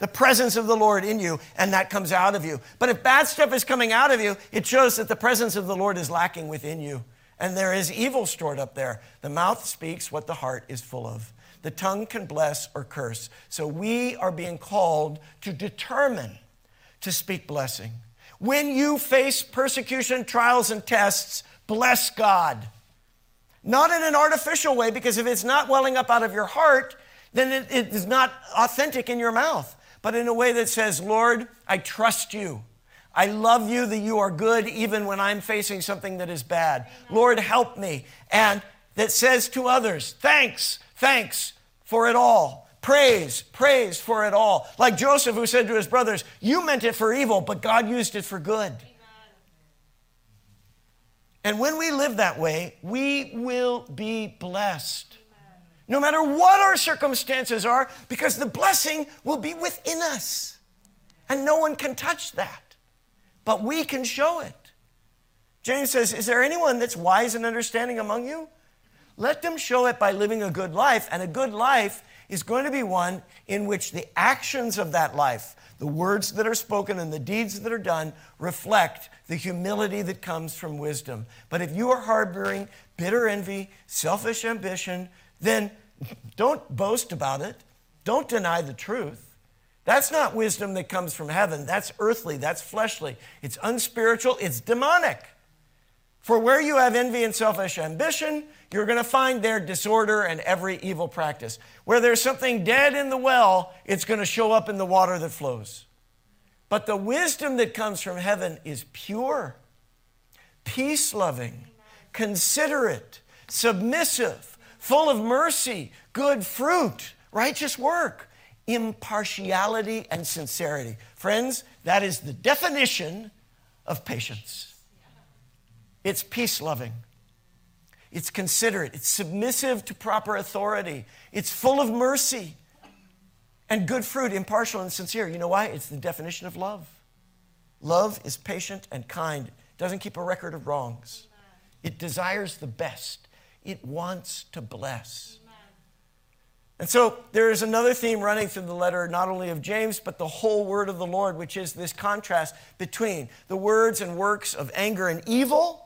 The presence of the Lord in you, and that comes out of you. But if bad stuff is coming out of you, it shows that the presence of the Lord is lacking within you. And there is evil stored up there. The mouth speaks what the heart is full of. The tongue can bless or curse. So we are being called to determine to speak blessing. When you face persecution, trials, and tests, bless God. Not in an artificial way, because if it's not welling up out of your heart, then it, it is not authentic in your mouth, but in a way that says, Lord, I trust you. I love you that you are good even when I'm facing something that is bad. Lord, help me. And that says to others, thanks, thanks for it all. Praise, praise for it all. Like Joseph, who said to his brothers, You meant it for evil, but God used it for good. And when we live that way, we will be blessed. No matter what our circumstances are, because the blessing will be within us. And no one can touch that. But we can show it. James says, Is there anyone that's wise and understanding among you? Let them show it by living a good life. And a good life is going to be one in which the actions of that life, the words that are spoken and the deeds that are done, reflect the humility that comes from wisdom. But if you are harboring bitter envy, selfish ambition, then don't boast about it. Don't deny the truth. That's not wisdom that comes from heaven. That's earthly, that's fleshly. It's unspiritual, it's demonic. For where you have envy and selfish ambition, you're going to find there disorder and every evil practice. Where there's something dead in the well, it's going to show up in the water that flows. But the wisdom that comes from heaven is pure, peace loving, considerate, submissive, full of mercy, good fruit, righteous work, impartiality, and sincerity. Friends, that is the definition of patience. It's peace loving. It's considerate. It's submissive to proper authority. It's full of mercy and good fruit, impartial and sincere. You know why? It's the definition of love. Love is patient and kind. It doesn't keep a record of wrongs. It desires the best. It wants to bless. And so there is another theme running through the letter, not only of James, but the whole word of the Lord, which is this contrast between the words and works of anger and evil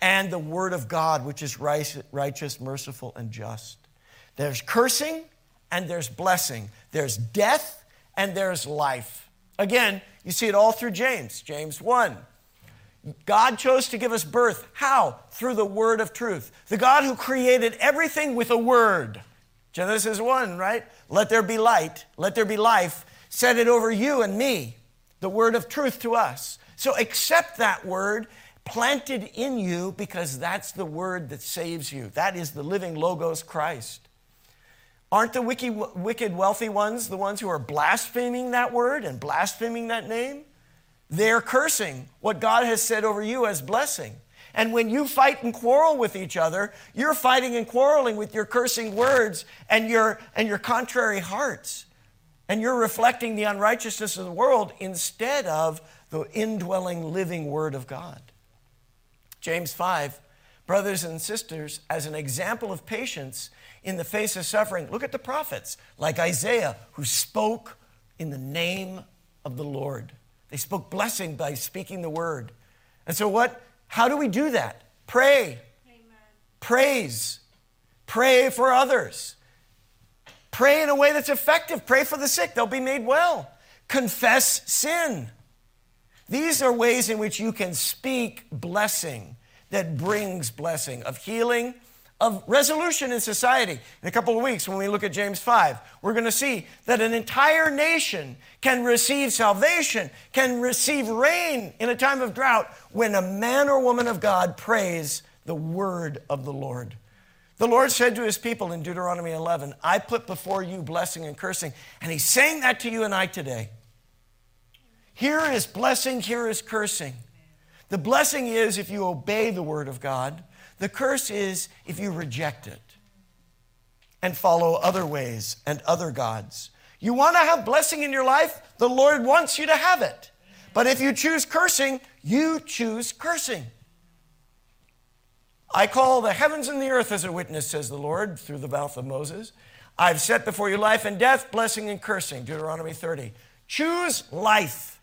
and the word of God, which is righteous, merciful, and just. There's cursing and there's blessing, there's death and there's life. Again, you see it all through James, James 1. God chose to give us birth. How? Through the word of truth. The God who created everything with a word. Genesis 1, right? Let there be light, let there be life. Set it over you and me, the word of truth to us. So accept that word planted in you because that's the word that saves you. That is the living Logos Christ. Aren't the wicked, wealthy ones the ones who are blaspheming that word and blaspheming that name? They're cursing what God has said over you as blessing. And when you fight and quarrel with each other, you're fighting and quarreling with your cursing words and your, and your contrary hearts. And you're reflecting the unrighteousness of the world instead of the indwelling living word of God. James 5, brothers and sisters, as an example of patience in the face of suffering, look at the prophets like Isaiah, who spoke in the name of the Lord. They spoke blessing by speaking the word. And so, what how do we do that? Pray. Amen. Praise. Pray for others. Pray in a way that's effective. Pray for the sick, they'll be made well. Confess sin. These are ways in which you can speak blessing that brings blessing of healing, of resolution in society. In a couple of weeks, when we look at James 5, we're going to see that an entire nation can receive salvation, can receive rain in a time of drought when a man or woman of God prays the word of the Lord. The Lord said to his people in Deuteronomy 11, I put before you blessing and cursing. And he's saying that to you and I today. Here is blessing, here is cursing. The blessing is if you obey the word of God. The curse is if you reject it and follow other ways and other gods. You want to have blessing in your life? The Lord wants you to have it. But if you choose cursing, you choose cursing. I call the heavens and the earth as a witness, says the Lord through the mouth of Moses. I've set before you life and death, blessing and cursing. Deuteronomy 30. Choose life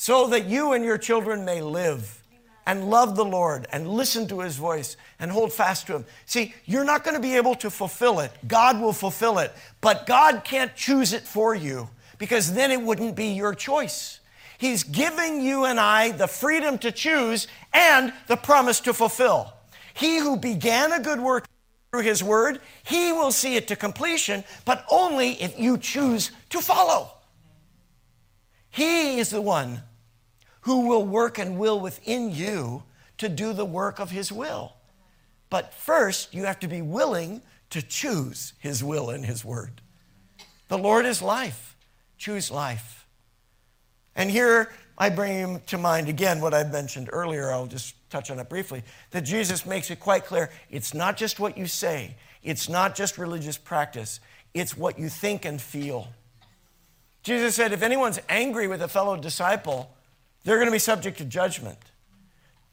so that you and your children may live and love the Lord and listen to his voice and hold fast to him. See, you're not going to be able to fulfill it. God will fulfill it, but God can't choose it for you because then it wouldn't be your choice. He's giving you and I the freedom to choose and the promise to fulfill. He who began a good work through his word, he will see it to completion, but only if you choose to follow. He is the one who will work and will within you to do the work of His will. But first, you have to be willing to choose His will and His word. The Lord is life. Choose life. And here I bring to mind again what I mentioned earlier. I'll just touch on it briefly. That Jesus makes it quite clear it's not just what you say, it's not just religious practice, it's what you think and feel. Jesus said, if anyone's angry with a fellow disciple, they're going to be subject to judgment.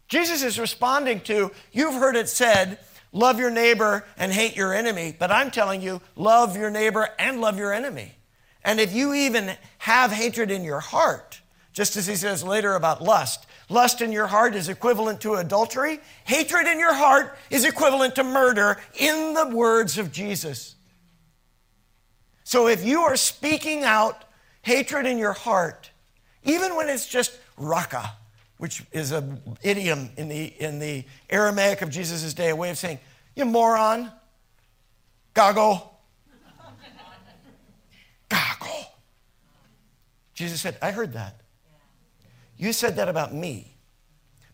Jesus is responding to, you've heard it said, love your neighbor and hate your enemy, but I'm telling you, love your neighbor and love your enemy. And if you even have hatred in your heart, just as he says later about lust, lust in your heart is equivalent to adultery, hatred in your heart is equivalent to murder in the words of Jesus. So if you are speaking out hatred in your heart, even when it's just raka, which is an idiom in the, in the Aramaic of Jesus' day, a way of saying, you moron, goggle, goggle. Jesus said, I heard that. You said that about me.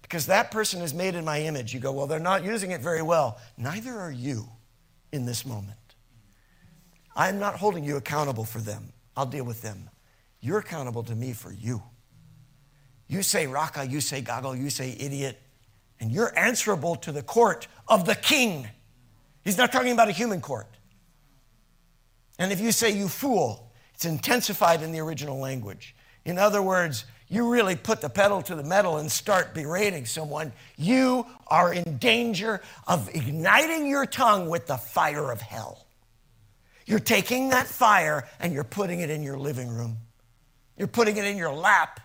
Because that person is made in my image. You go, well, they're not using it very well. Neither are you in this moment. I'm not holding you accountable for them. I'll deal with them. You're accountable to me for you. You say raka, you say goggle, you say idiot, and you're answerable to the court of the king. He's not talking about a human court. And if you say you fool, it's intensified in the original language. In other words, you really put the pedal to the metal and start berating someone, you are in danger of igniting your tongue with the fire of hell. You're taking that fire and you're putting it in your living room. You're putting it in your lap.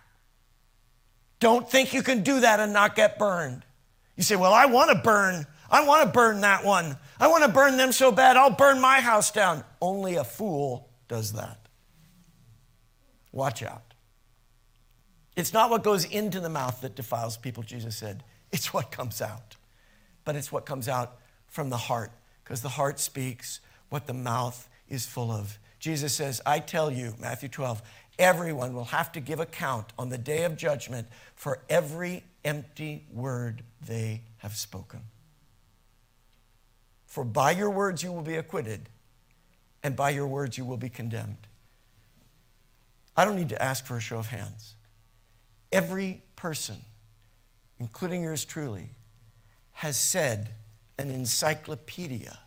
Don't think you can do that and not get burned. You say, Well, I want to burn. I want to burn that one. I want to burn them so bad, I'll burn my house down. Only a fool does that. Watch out. It's not what goes into the mouth that defiles people, Jesus said. It's what comes out. But it's what comes out from the heart, because the heart speaks what the mouth is full of. Jesus says, I tell you, Matthew 12, everyone will have to give account on the day of judgment for every empty word they have spoken. For by your words you will be acquitted, and by your words you will be condemned. I don't need to ask for a show of hands. Every person, including yours truly, has said an encyclopedia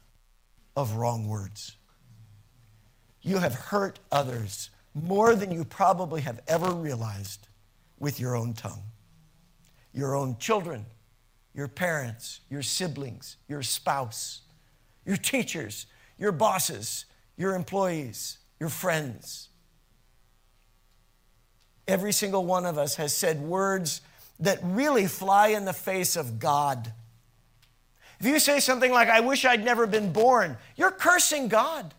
of wrong words. You have hurt others more than you probably have ever realized with your own tongue. Your own children, your parents, your siblings, your spouse, your teachers, your bosses, your employees, your friends. Every single one of us has said words that really fly in the face of God. If you say something like, I wish I'd never been born, you're cursing God.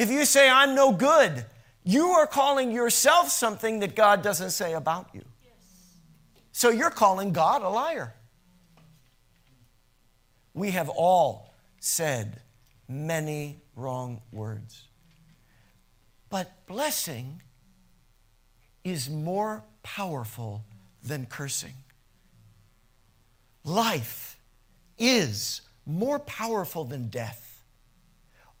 If you say, I'm no good, you are calling yourself something that God doesn't say about you. So you're calling God a liar. We have all said many wrong words. But blessing is more powerful than cursing. Life is more powerful than death.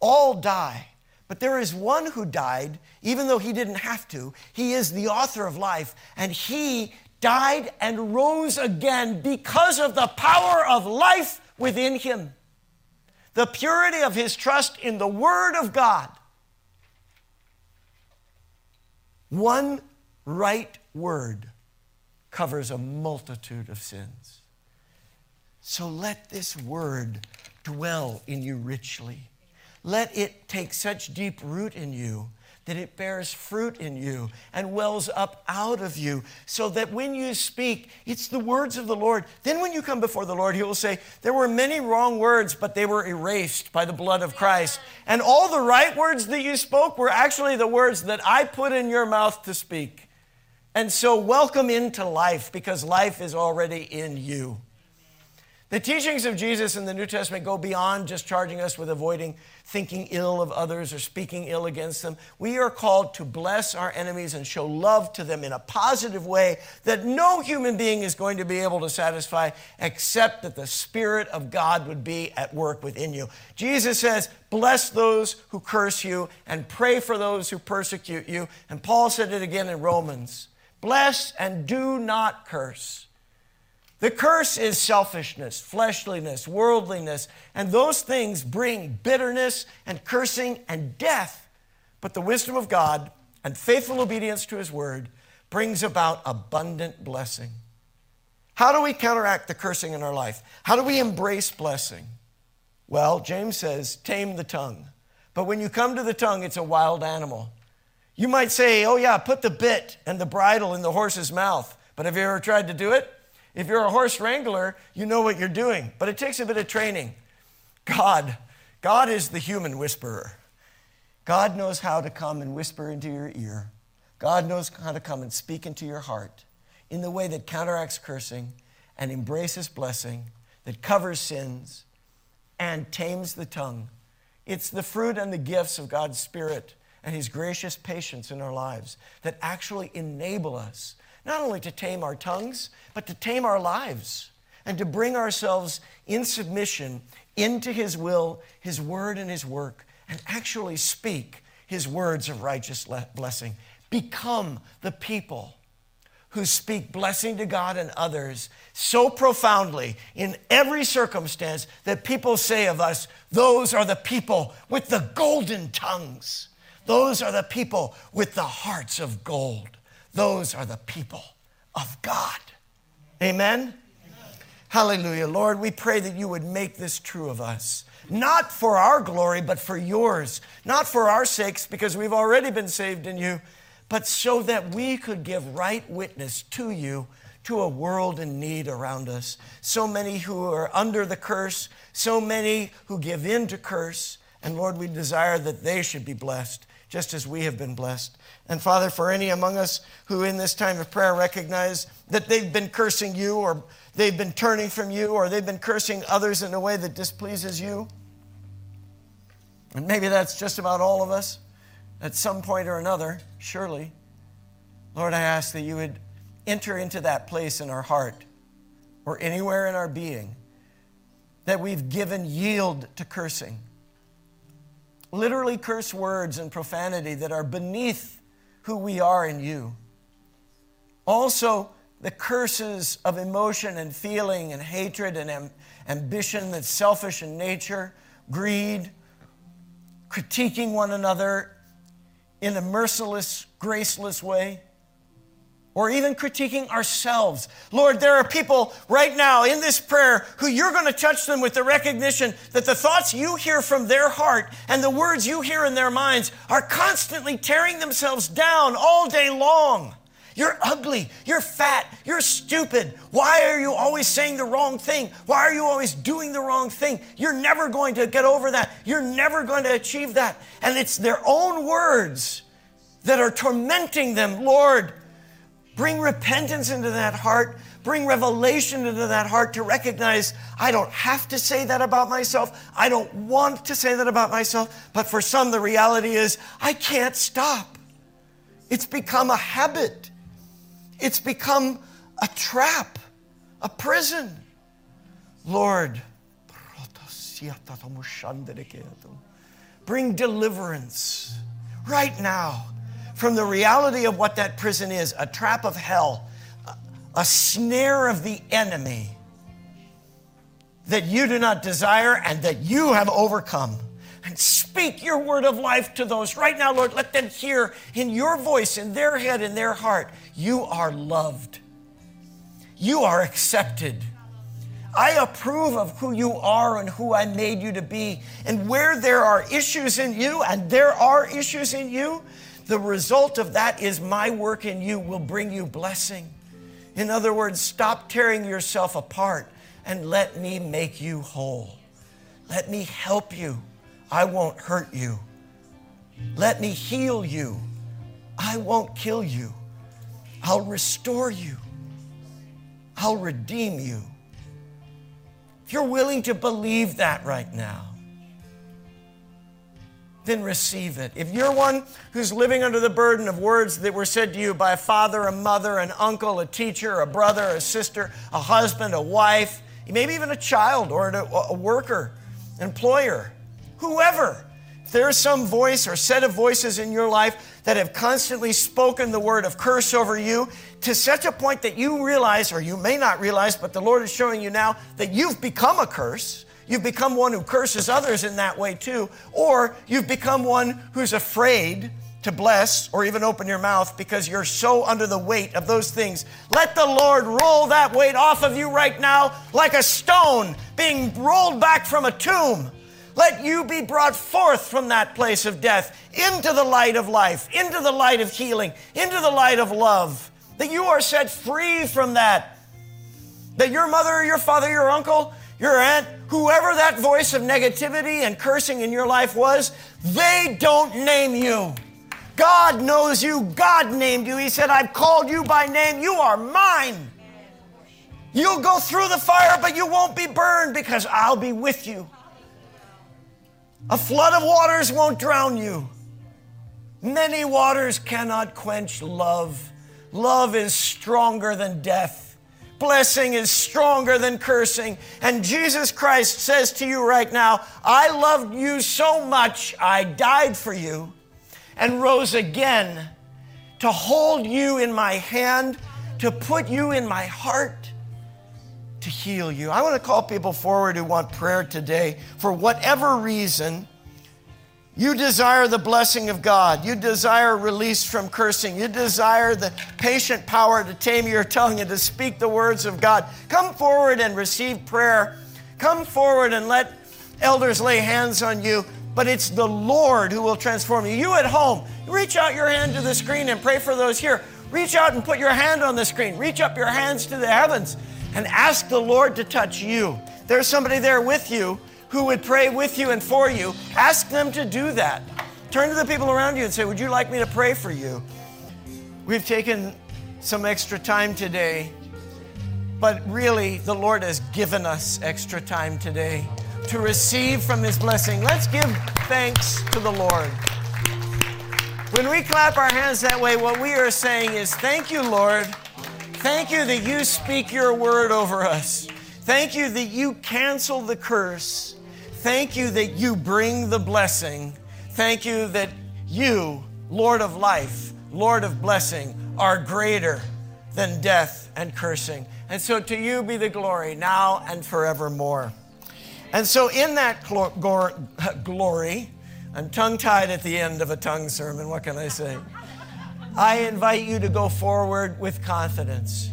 All die, but there is one who died, even though he didn't have to. He is the author of life, and he died and rose again because of the power of life within him. The purity of his trust in the Word of God. One right word covers a multitude of sins. So let this word dwell in you richly. Let it take such deep root in you that it bears fruit in you and wells up out of you, so that when you speak, it's the words of the Lord. Then, when you come before the Lord, He will say, There were many wrong words, but they were erased by the blood of Christ. And all the right words that you spoke were actually the words that I put in your mouth to speak. And so, welcome into life because life is already in you. The teachings of Jesus in the New Testament go beyond just charging us with avoiding thinking ill of others or speaking ill against them. We are called to bless our enemies and show love to them in a positive way that no human being is going to be able to satisfy except that the Spirit of God would be at work within you. Jesus says, Bless those who curse you and pray for those who persecute you. And Paul said it again in Romans Bless and do not curse. The curse is selfishness, fleshliness, worldliness, and those things bring bitterness and cursing and death. But the wisdom of God and faithful obedience to His word brings about abundant blessing. How do we counteract the cursing in our life? How do we embrace blessing? Well, James says, tame the tongue. But when you come to the tongue, it's a wild animal. You might say, oh, yeah, put the bit and the bridle in the horse's mouth. But have you ever tried to do it? If you're a horse wrangler, you know what you're doing, but it takes a bit of training. God, God is the human whisperer. God knows how to come and whisper into your ear. God knows how to come and speak into your heart in the way that counteracts cursing and embraces blessing, that covers sins and tames the tongue. It's the fruit and the gifts of God's Spirit and His gracious patience in our lives that actually enable us not only to tame our tongues, but to tame our lives and to bring ourselves in submission into His will, His word, and His work, and actually speak His words of righteous blessing. Become the people who speak blessing to God and others so profoundly in every circumstance that people say of us, those are the people with the golden tongues. Those are the people with the hearts of gold. Those are the people of God. Amen? Hallelujah. Lord, we pray that you would make this true of us. Not for our glory, but for yours. Not for our sakes, because we've already been saved in you, but so that we could give right witness to you to a world in need around us. So many who are under the curse, so many who give in to curse. And Lord, we desire that they should be blessed, just as we have been blessed. And Father, for any among us who in this time of prayer recognize that they've been cursing you or they've been turning from you or they've been cursing others in a way that displeases you. And maybe that's just about all of us at some point or another, surely. Lord, I ask that you would enter into that place in our heart or anywhere in our being that we've given yield to cursing. Literally, curse words and profanity that are beneath who we are in you. Also, the curses of emotion and feeling and hatred and am- ambition that's selfish in nature, greed, critiquing one another in a merciless, graceless way, or even critiquing ourselves. Lord, there are people right now in this prayer who you're going to touch them with the recognition that the thoughts you hear from their heart and the words you hear in their minds are constantly tearing themselves down all day long. You're ugly. You're fat. You're stupid. Why are you always saying the wrong thing? Why are you always doing the wrong thing? You're never going to get over that. You're never going to achieve that. And it's their own words that are tormenting them. Lord, bring repentance into that heart. Bring revelation into that heart to recognize I don't have to say that about myself. I don't want to say that about myself. But for some, the reality is I can't stop. It's become a habit. It's become a trap, a prison. Lord, bring deliverance right now from the reality of what that prison is a trap of hell, a snare of the enemy that you do not desire and that you have overcome and speak your word of life to those right now, Lord. Let them hear in your voice, in their head, in their heart, you are loved. You are accepted. I approve of who you are and who I made you to be. And where there are issues in you, and there are issues in you, the result of that is my work in you will bring you blessing. In other words, stop tearing yourself apart and let me make you whole. Let me help you. I won't hurt you. Let me heal you. I won't kill you. I'll restore you. I'll redeem you. If you're willing to believe that right now, then receive it. If you're one who's living under the burden of words that were said to you by a father, a mother, an uncle, a teacher, a brother, a sister, a husband, a wife, maybe even a child or a worker, employer, whoever. If there is some voice or set of voices in your life that have constantly spoken the word of curse over you to such a point that you realize, or you may not realize, but the Lord is showing you now that you've become a curse. You've become one who curses others in that way too. Or you've become one who's afraid to bless or even open your mouth because you're so under the weight of those things. Let the Lord roll that weight off of you right now like a stone being rolled back from a tomb. Let you be brought forth from that place of death into the light of life, into the light of healing, into the light of love. That you are set free from that. That your mother your father, your uncle, your aunt, whoever that voice of negativity and cursing in your life was, they don't name you. God knows you. God named you. He said, I've called you by name. You are mine. You'll go through the fire, but you won't be burned because I'll be with you. A flood of waters won't drown you. Many waters cannot quench love. Love is stronger than death. Blessing is stronger than cursing. And Jesus Christ says to you right now, I loved you so much, I died for you and rose again to hold you in my hand, to put you in my heart to heal you. I want to call people forward who want prayer today for whatever reason You desire the blessing of God. You desire release from cursing. You desire the patient power to tame your tongue and to speak the words of God. Come forward and receive prayer. Come forward and let elders lay hands on you. But it's the Lord who will transform you. You at home, reach out your hand to the screen and pray for those here. Reach out and put your hand on the screen. Reach up your hands to the heavens and ask the Lord to touch you. There's somebody there with you who would pray with you and for you. Ask them to do that. Turn to the people around you and say, Would you like me to pray for you? We've taken some extra time today, but really, the Lord has given us extra time today to receive from His blessing. Let's give thanks to the Lord. When we clap our hands that way, what we are saying is, Thank you, Lord. Thank you that you speak your word over us. Thank you that you cancel the curse. Thank you that you bring the blessing. Thank you that you, Lord of life, Lord of blessing, are greater than death and cursing. And so to you be the glory now and forevermore. And so, in that glory, I'm tongue tied at the end of a tongue sermon. What can I say? I invite you to go forward with confidence.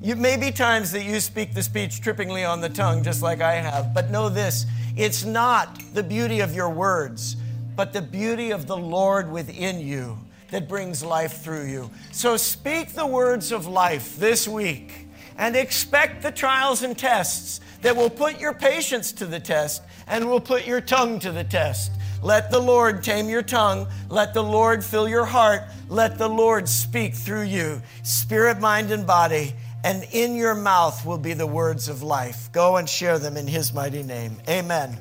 You may be times that you speak the speech trippingly on the tongue, just like I have, but know this it's not the beauty of your words, but the beauty of the Lord within you that brings life through you. So speak the words of life this week and expect the trials and tests that will put your patience to the test and will put your tongue to the test. Let the Lord tame your tongue. Let the Lord fill your heart. Let the Lord speak through you, spirit, mind, and body and in your mouth will be the words of life. Go and share them in his mighty name. Amen.